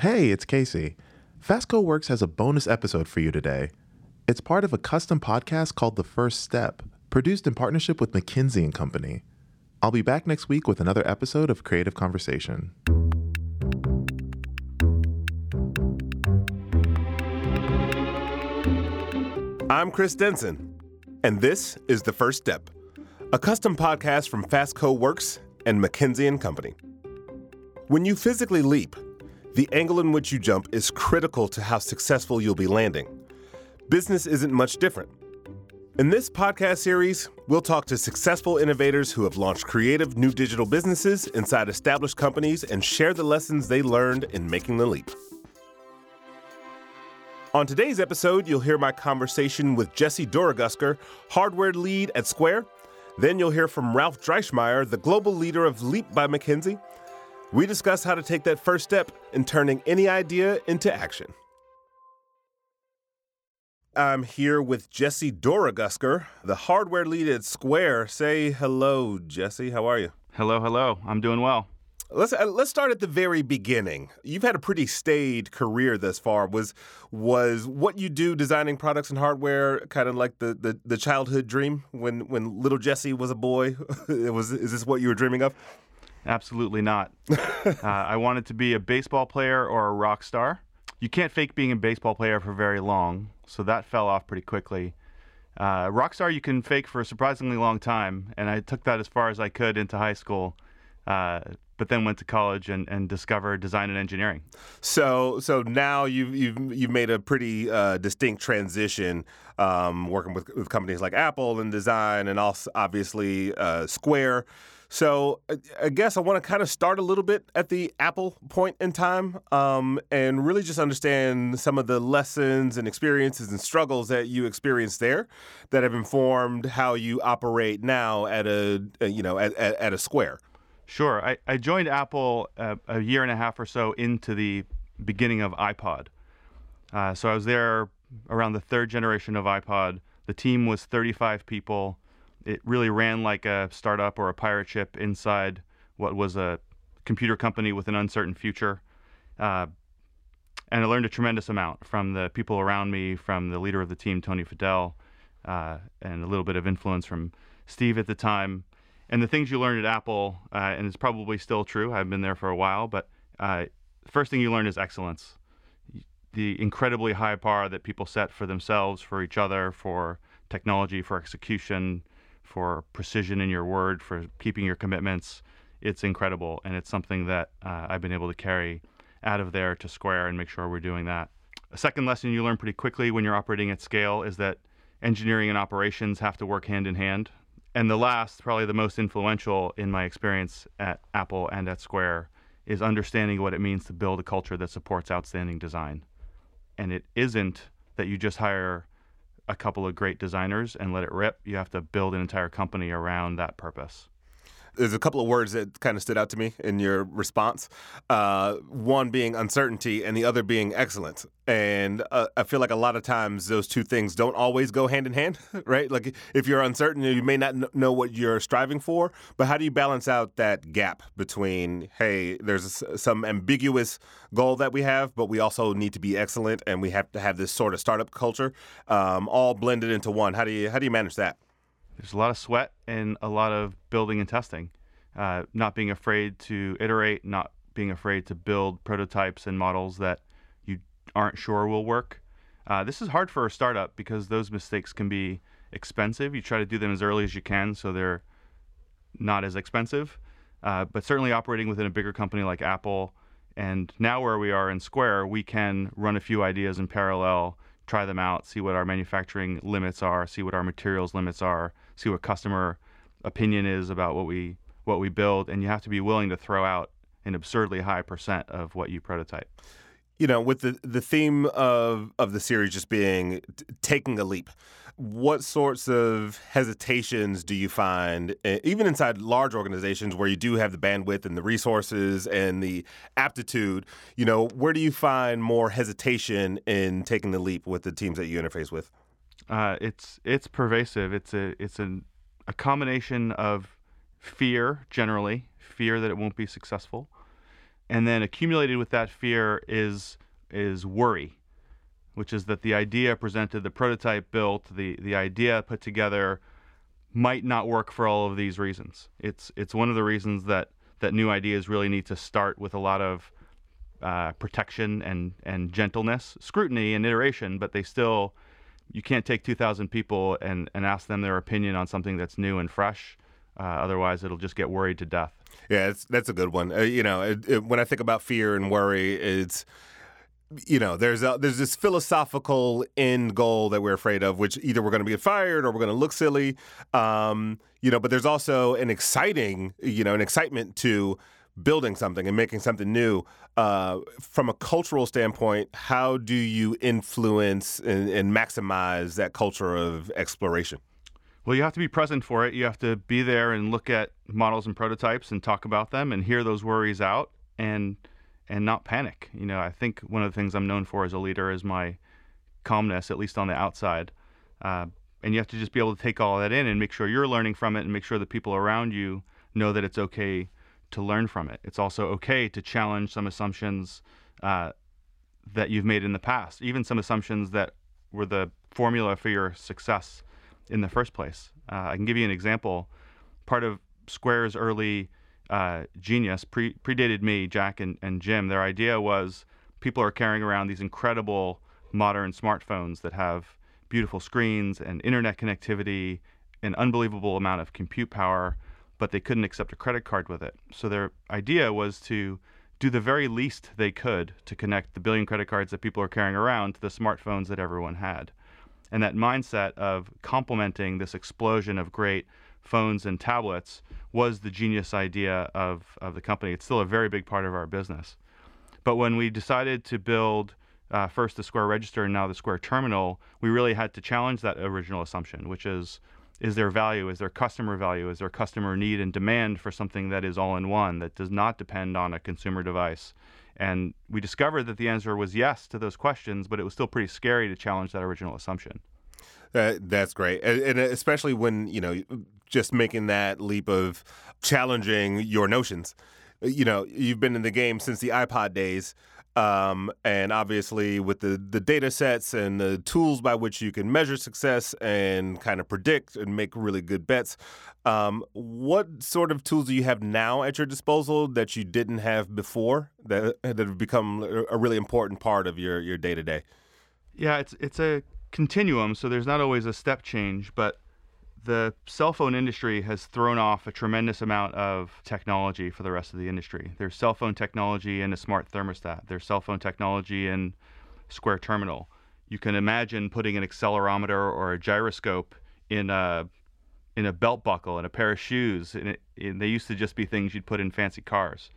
Hey, it's Casey. Fastco Works has a bonus episode for you today. It's part of a custom podcast called The First Step, produced in partnership with McKinsey and Company. I'll be back next week with another episode of Creative Conversation. I'm Chris Denson, and this is The First Step, a custom podcast from Fastco Works and McKinsey and Company. When you physically leap, the angle in which you jump is critical to how successful you'll be landing. Business isn't much different. In this podcast series, we'll talk to successful innovators who have launched creative new digital businesses inside established companies and share the lessons they learned in making the leap. On today's episode, you'll hear my conversation with Jesse Dorogusker, hardware lead at Square. Then you'll hear from Ralf Dreischmeier, the global leader of Leap by McKinsey. We discuss how to take that first step in turning any idea into action. I'm here with Jesse Dorogusker, the hardware lead at Square. Say hello, Jesse. How are you? Hello, hello. I'm doing well. Let's uh, let's start at the very beginning. You've had a pretty staid career thus far. Was was what you do designing products and hardware kind of like the, the, the childhood dream when when little Jesse was a boy? was is this what you were dreaming of? Absolutely not. uh, I wanted to be a baseball player or a rock star. You can't fake being a baseball player for very long, so that fell off pretty quickly. Uh, rock star you can fake for a surprisingly long time, and I took that as far as I could into high school. Uh, but then went to college and, and discovered design and engineering. So so now you've you've you've made a pretty uh, distinct transition, um, working with, with companies like Apple and design, and also obviously uh, Square. So I guess I want to kind of start a little bit at the Apple point in time, um, and really just understand some of the lessons and experiences and struggles that you experienced there, that have informed how you operate now at a, a you know at, at, at a Square. Sure. I, I joined Apple uh, a year and a half or so into the beginning of iPod. Uh, so I was there around the third generation of iPod. The team was 35 people. It really ran like a startup or a pirate ship inside what was a computer company with an uncertain future. Uh, and I learned a tremendous amount from the people around me, from the leader of the team, Tony Fadell, uh, and a little bit of influence from Steve at the time and the things you learn at Apple, uh, and it's probably still true. I've been there for a while, but uh, the first thing you learn is excellence. The incredibly high bar that people set for themselves, for each other, for technology, for execution, for precision in your word, for keeping your commitments. It's incredible, and it's something that uh, I've been able to carry out of there to Square and make sure we're doing that. A second lesson you learn pretty quickly when you're operating at scale is that engineering and operations have to work hand in hand and the last, probably the most influential in my experience at Apple and at Square, is understanding what it means to build a culture that supports outstanding design. And it isn't that you just hire a couple of great designers and let it rip. You have to build an entire company around that purpose there's a couple of words that kind of stood out to me in your response. Uh, one being uncertainty, and the other being excellence. And uh, I feel like a lot of times those two things don't always go hand in hand, right? Like if you're uncertain, you may not know what you're striving for, but how do you balance out that gap between, hey, there's some ambiguous goal that we have, but we also need to be excellent, and we have to have this sort of startup culture, um, all blended into one. How do you how do you manage that? There's a lot of sweat and a lot of building and testing. Uh, not being afraid to iterate, not being afraid to build prototypes and models that you aren't sure will work. Uh, this is hard for a startup because those mistakes can be expensive. You try to do them as early as you can so they're not as expensive. Uh, but certainly operating within a bigger company like Apple, and now where we are in Square, we can run a few ideas in parallel, try them out, see what our manufacturing limits are, see what our materials limits are, see what customer opinion is about what we what we build, and you have to be willing to throw out an absurdly high percent of what you prototype. You know, with the the theme of of the series just being t- taking a leap, what sorts of hesitations do you find, even inside large organizations where you do have the bandwidth and the resources and the aptitude? You know, where do you find more hesitation in taking the leap with the teams that you interface with? Uh, it's it's pervasive. It's a it's a, a combination of fear generally, fear that it won't be successful, and then accumulated with that fear is is worry, which is that the idea presented, the prototype built, the the idea put together might not work for all of these reasons. It's it's one of the reasons that that new ideas really need to start with a lot of uh, protection and and gentleness, scrutiny and iteration, but they still you can't take 2,000 people and, and ask them their opinion on something that's new and fresh. Uh, otherwise, it'll just get worried to death. Yeah, that's a good one. Uh, you know, it, it, when I think about fear and worry, it's you know, there's a, there's this philosophical end goal that we're afraid of, which either we're going to get fired or we're going to look silly. Um, you know, but there's also an exciting, you know, an excitement to building something and making something new. Uh, from a cultural standpoint, how do you influence and, and maximize that culture of exploration? Well, you have to be present for it. You have to be there and look at models and prototypes and talk about them and hear those worries out and and not panic. You know, I think one of the things I'm known for as a leader is my calmness, at least on the outside. Uh, and you have to just be able to take all that in and make sure you're learning from it and make sure the people around you know that it's okay to learn from it. It's also okay to challenge some assumptions uh, that you've made in the past, even some assumptions that were the formula for your success in the first place. Uh, I can give you an example. Part of Square's early uh, genius pre- predated me, Jack and, and Jim. Their idea was people are carrying around these incredible modern smartphones that have beautiful screens and internet connectivity, an unbelievable amount of compute power, but they couldn't accept a credit card with it. So their idea was to do the very least they could to connect the billion credit cards that people are carrying around to the smartphones that everyone had. And that mindset of complementing this explosion of great phones and tablets was the genius idea of, of the company. It's still a very big part of our business. But when we decided to build uh, first the Square Register and now the Square Terminal, we really had to challenge that original assumption, which is is there value? Is there customer value? Is there customer need and demand for something that is all in one, that does not depend on a consumer device? And we discovered that the answer was yes to those questions, but it was still pretty scary to challenge that original assumption. Uh, that's great, and, and, especially when you know just making that leap of challenging your notions. You know, you've been in the game since the iPod days. Um, and obviously, with the, the data sets and the tools by which you can measure success and kind of predict and make really good bets, um, what sort of tools do you have now at your disposal that you didn't have before that, that have become a really important part of your your day to day? Yeah, it's it's a continuum, so there's not always a step change, but the cell phone industry has thrown off a tremendous amount of technology for the rest of the industry. There's cell phone technology in a smart thermostat. There's cell phone technology in Square Terminal. You can imagine putting an accelerometer or a gyroscope in a in a belt buckle and a pair of shoes. And, it, and they used to just be things you'd put in fancy cars.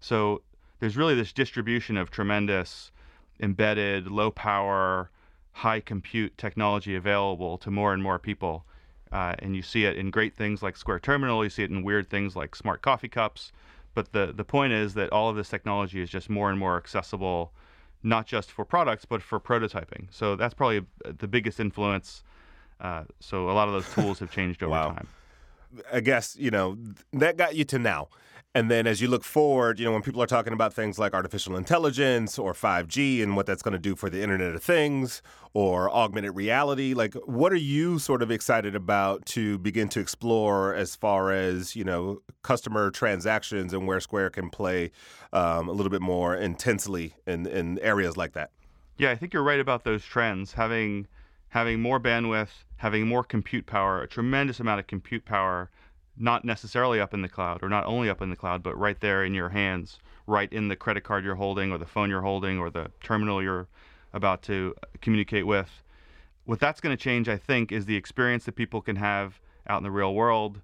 So there's really this distribution of tremendous embedded, low power, high compute technology available to more and more people uh, and you see it in great things like Square Terminal, you see it in weird things like smart coffee cups. But the, the point is that all of this technology is just more and more accessible, not just for products, but for prototyping. So that's probably the biggest influence. Uh, so a lot of those tools have changed over wow. time. I guess, you know, that got you to now. And then as you look forward, you know, when people are talking about things like artificial intelligence or 5G and what that's going to do for the Internet of Things or augmented reality, like what are you sort of excited about to begin to explore as far as, you know, customer transactions and where Square can play um, a little bit more intensely in, in areas like that? Yeah, I think you're right about those trends. Having having more bandwidth, having more compute power, a tremendous amount of compute power not necessarily up in the cloud or not only up in the cloud, but right there in your hands, right in the credit card you're holding or the phone you're holding or the terminal you're about to communicate with. What that's going to change, I think, is the experience that people can have out in the real world.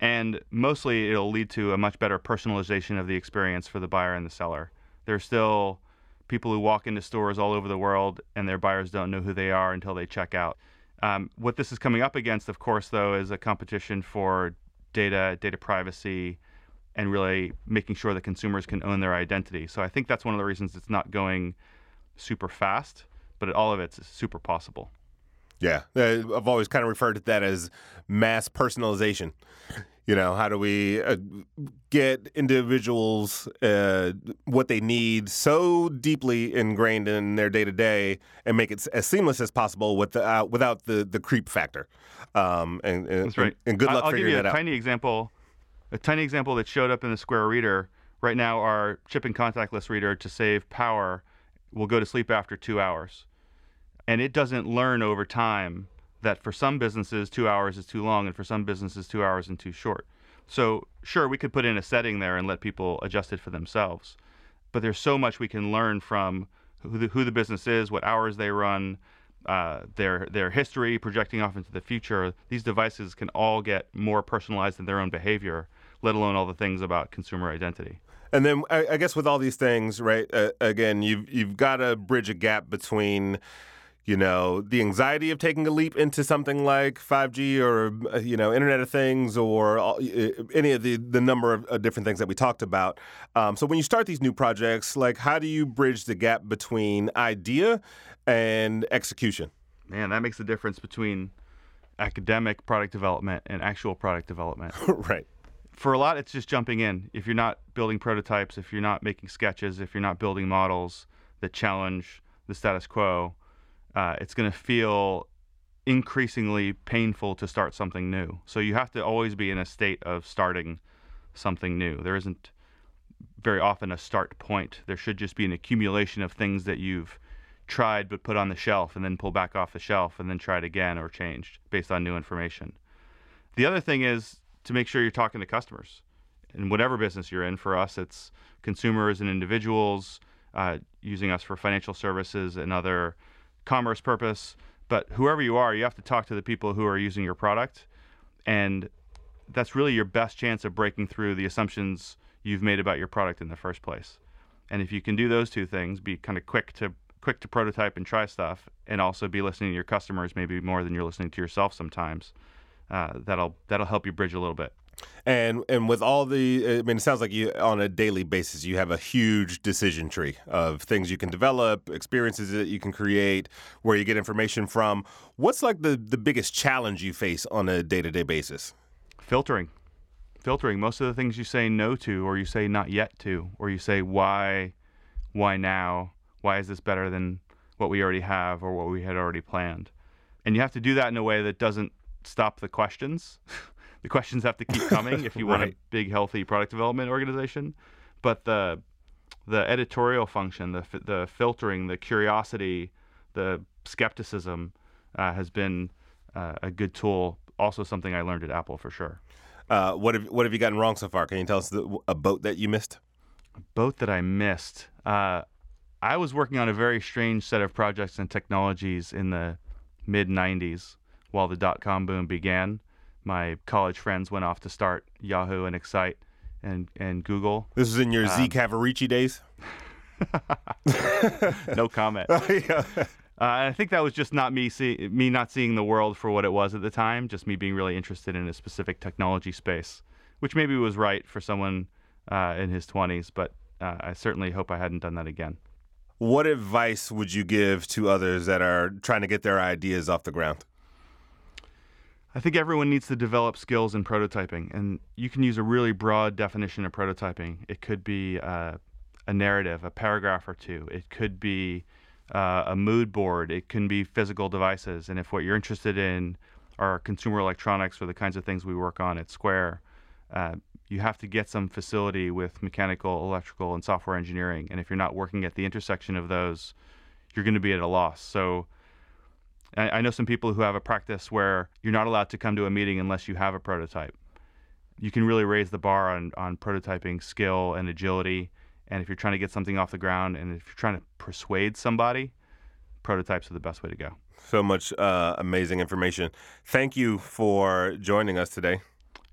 And mostly it'll lead to a much better personalization of the experience for the buyer and the seller. There's still people who walk into stores all over the world and their buyers don't know who they are until they check out. Um, what this is coming up against, of course, though, is a competition for data, data privacy, and really making sure that consumers can own their identity. So I think that's one of the reasons it's not going super fast, but all of it's super possible. Yeah, uh, I've always kind of referred to that as mass personalization. You know, how do we uh, get individuals uh, what they need so deeply ingrained in their day to day and make it as seamless as possible without without the the creep factor? Um, and, and, That's right. And good luck I'll figuring give you that a out. tiny example, a tiny example that showed up in the Square Reader. Right now, our chip and contactless reader to save power will go to sleep after two hours, and it doesn't learn over time that for some businesses two hours is too long, and for some businesses two hours is too short. So sure, we could put in a setting there and let people adjust it for themselves, but there's so much we can learn from who the, who the business is, what hours they run, uh, their their history, projecting off into the future. These devices can all get more personalized in their own behavior, let alone all the things about consumer identity. And then I, I guess with all these things, right? Uh, again, you've you've got to bridge a gap between, you know, the anxiety of taking a leap into something like 5G or uh, you know Internet of Things or all, any of the the number of different things that we talked about. Um, so when you start these new projects, like how do you bridge the gap between idea and execution? Man, that makes the difference between academic product development and actual product development. right. for a lot, it's just jumping in. If you're not building prototypes, if you're not making sketches, if you're not building models that challenge the status quo, uh, it's going to feel increasingly painful to start something new. So you have to always be in a state of starting something new. There isn't very often a start point. There should just be an accumulation of things that you've tried but put on the shelf and then pull back off the shelf and then tried again or changed based on new information. The other thing is to make sure you're talking to customers. In whatever business you're in, for us, it's consumers and individuals uh, using us for financial services and other commerce purpose. But whoever you are, you have to talk to the people who are using your product. And that's really your best chance of breaking through the assumptions you've made about your product in the first place. And if you can do those two things, be kind of quick to quick to prototype and try stuff, and also be listening to your customers maybe more than you're listening to yourself sometimes, uh, that'll that'll help you bridge a little bit. And and with all the, I mean, it sounds like you on a daily basis you have a huge decision tree of things you can develop, experiences that you can create, where you get information from. What's like the the biggest challenge you face on a day to day basis? Filtering, filtering. Most of the things you say no to, or you say not yet to, or you say why, why now, why is this better than what we already have or what we had already planned, and you have to do that in a way that doesn't stop the questions. the questions have to keep coming if you want a big, healthy product development organization. But the the editorial function, the the filtering, the curiosity, the skepticism uh, has been uh, a good tool. Also, something I learned at Apple for sure. Uh, what have what have you gotten wrong so far? Can you tell us the, a boat that you missed? boat that I missed. Uh, I was working on a very strange set of projects and technologies in the mid 90s while the dot com boom began. My college friends went off to start Yahoo and Excite and, and Google. This was in your Um, Z Cavarici days. No comment. yeah. Uh, I think that was just not me see, me not seeing the world for what it was at the time, just me being really interested in a specific technology space, which maybe was right for someone uh, in his 20s, but uh, I certainly hope I hadn't done that again. What advice would you give to others that are trying to get their ideas off the ground? I think everyone needs to develop skills in prototyping, and you can use a really broad definition of prototyping. It could be uh, a narrative, a paragraph or two. It could be uh, a mood board. It can be physical devices. And if what you're interested in are consumer electronics or the kinds of things we work on at Square, uh, you have to get some facility with mechanical, electrical, and software engineering. And if you're not working at the intersection of those, you're going to be at a loss. So I, I know some people who have a practice where you're not allowed to come to a meeting unless you have a prototype. You can really raise the bar on, on prototyping skill and agility. And if you're trying to get something off the ground and if you're trying to persuade somebody, prototypes are the best way to go. So much uh, amazing information. Thank you for joining us today.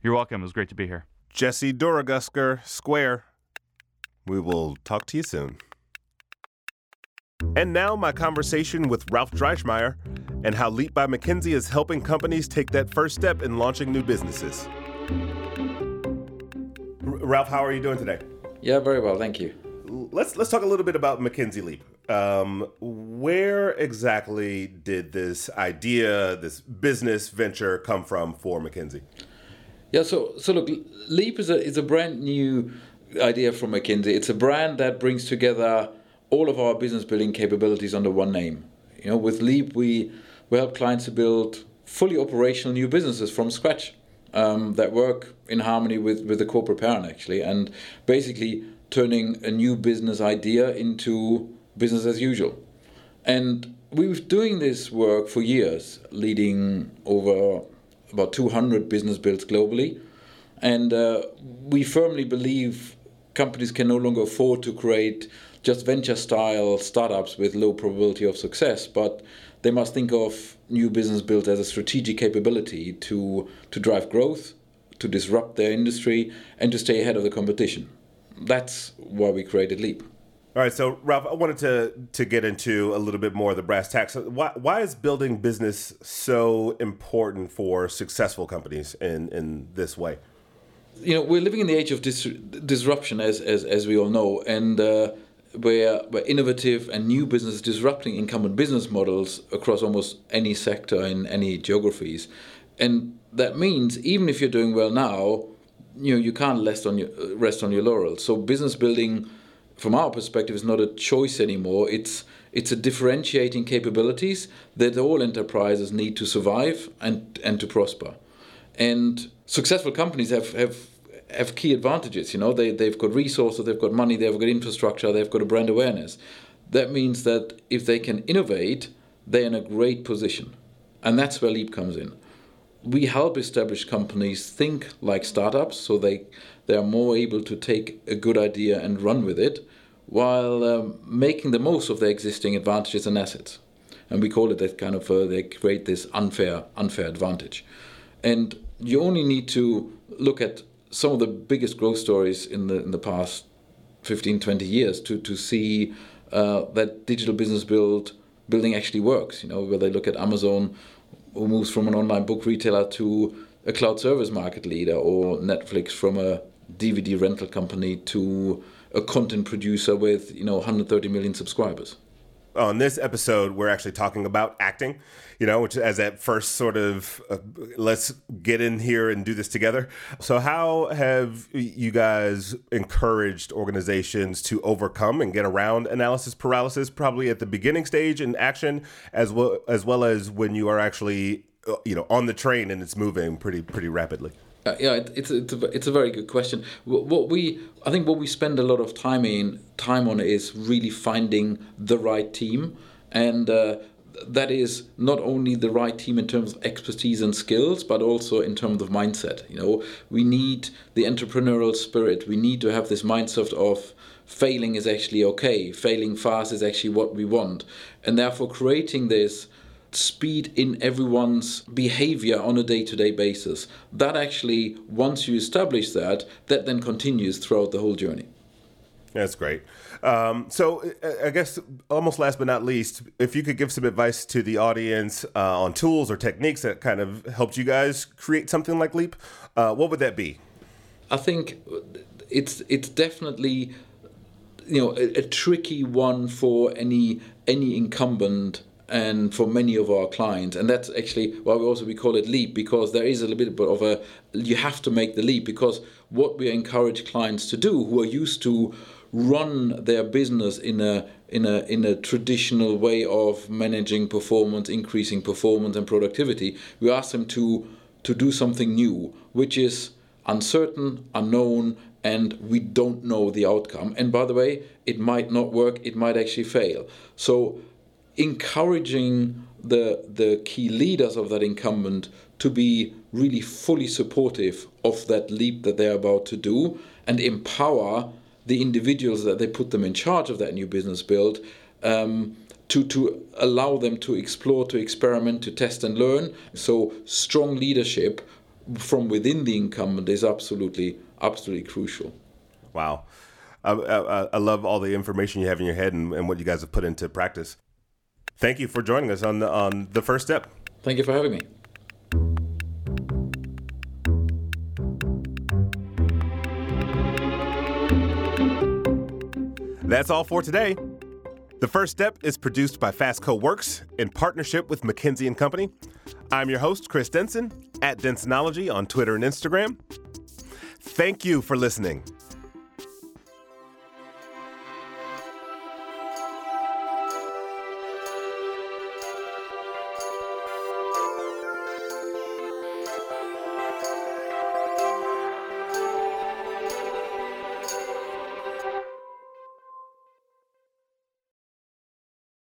You're welcome. It was great to be here. Jesse Dorogusker, Square. We will talk to you soon. And now, my conversation with Ralf Dreischmeier and how Leap by McKinsey is helping companies take that first step in launching new businesses. R- Ralf, how are you doing today? Yeah, very well, thank you. Let's let's talk a little bit about McKinsey Leap. Um, where exactly did this idea, this business venture, come from for McKinsey? Yeah, so so look, Leap is a is a brand new idea from McKinsey. It's a brand that brings together all of our business building capabilities under one name. You know, with Leap we we help clients to build fully operational new businesses from scratch um, that work in harmony with with the corporate parent actually, and basically turning a new business idea into business as usual. And we were doing this work for years, leading over about 200 business builds globally. And uh, we firmly believe companies can no longer afford to create just venture style startups with low probability of success, but they must think of new business built as a strategic capability to, to drive growth, to disrupt their industry, and to stay ahead of the competition. That's why we created Leap. All right, so Ralf, I wanted to to get into a little bit more of the brass tacks. Why why is building business so important for successful companies in in this way? You know, we're living in the age of dis- disruption, as, as as we all know, and uh, where where innovative and new business disrupting incumbent business models across almost any sector in any geographies, and that means even if you're doing well now, you know you can't rest on your rest on your laurels. So business building from our perspective, is not a choice anymore. It's it's a differentiating capabilities that all enterprises need to survive and and to prosper. And successful companies have have have key advantages. You know, they they've got resources, they've got money, they've got infrastructure, they've got a brand awareness. That means that if they can innovate, they're in a great position, and that's where Leap comes in. We help established companies think like startups, so they they are more able to take a good idea and run with it while um, making the most of their existing advantages and assets. And we call it that kind of, uh, they create this unfair, unfair advantage. And you only need to look at some of the biggest growth stories in the, in the past 15, 20 years to, to see uh, that digital business build building actually works. You know, where they look at Amazon, who moves from an online book retailer to a cloud service market leader, or Netflix from a DVD rental company to a content producer with you know 130 million subscribers. On this episode, we're actually talking about acting, you know, which as that first sort of uh, let's get in here and do this together. So, how have you guys encouraged organizations to overcome and get around analysis paralysis, probably at the beginning stage in action, as well as well as when you are actually, uh, you know, on the train and it's moving pretty pretty rapidly? Uh, yeah, it, it's it's a, it's a very good question. What, we I think what we spend a lot of time in time on is really finding the right team, and uh, that is not only the right team in terms of expertise and skills, but also in terms of mindset. You know, we need the entrepreneurial spirit. We need to have this mindset of failing is actually okay. Failing fast is actually what we want, and therefore creating this speed in everyone's behavior on a day-to-day basis. That actually once you establish that that then continues throughout the whole journey. That's great. Um, so i guess almost last but not least if you could give some advice to the audience uh, on tools or techniques that kind of helped you guys create something like leap uh, what would that be? I think it's it's definitely you know a, a tricky one for any any incumbent and for many of our clients. And that's actually why we also we call it leap because there is a little bit of a you have to make the leap because what we encourage clients to do who are used to run their business in a in a in a traditional way of managing performance increasing performance and productivity we ask them to to do something new which is uncertain unknown and we don't know the outcome. And by the way it might not work it might actually fail. So encouraging the the key leaders of that incumbent to be really fully supportive of that leap that they're about to do and empower the individuals that they put them in charge of that new business build um, to, to allow them to explore, to experiment, to test and learn. So strong leadership from within the incumbent is absolutely, absolutely crucial. Wow. I, I, I love all the information you have in your head and, and what you guys have put into practice thank you for joining us on the on the first step. Thank you for having me. That's all for today. The first step is produced by Fastco Works in partnership with McKinsey and Company. I'm your host, Chris Denson, at Densonology on Twitter and Instagram. Thank you for listening.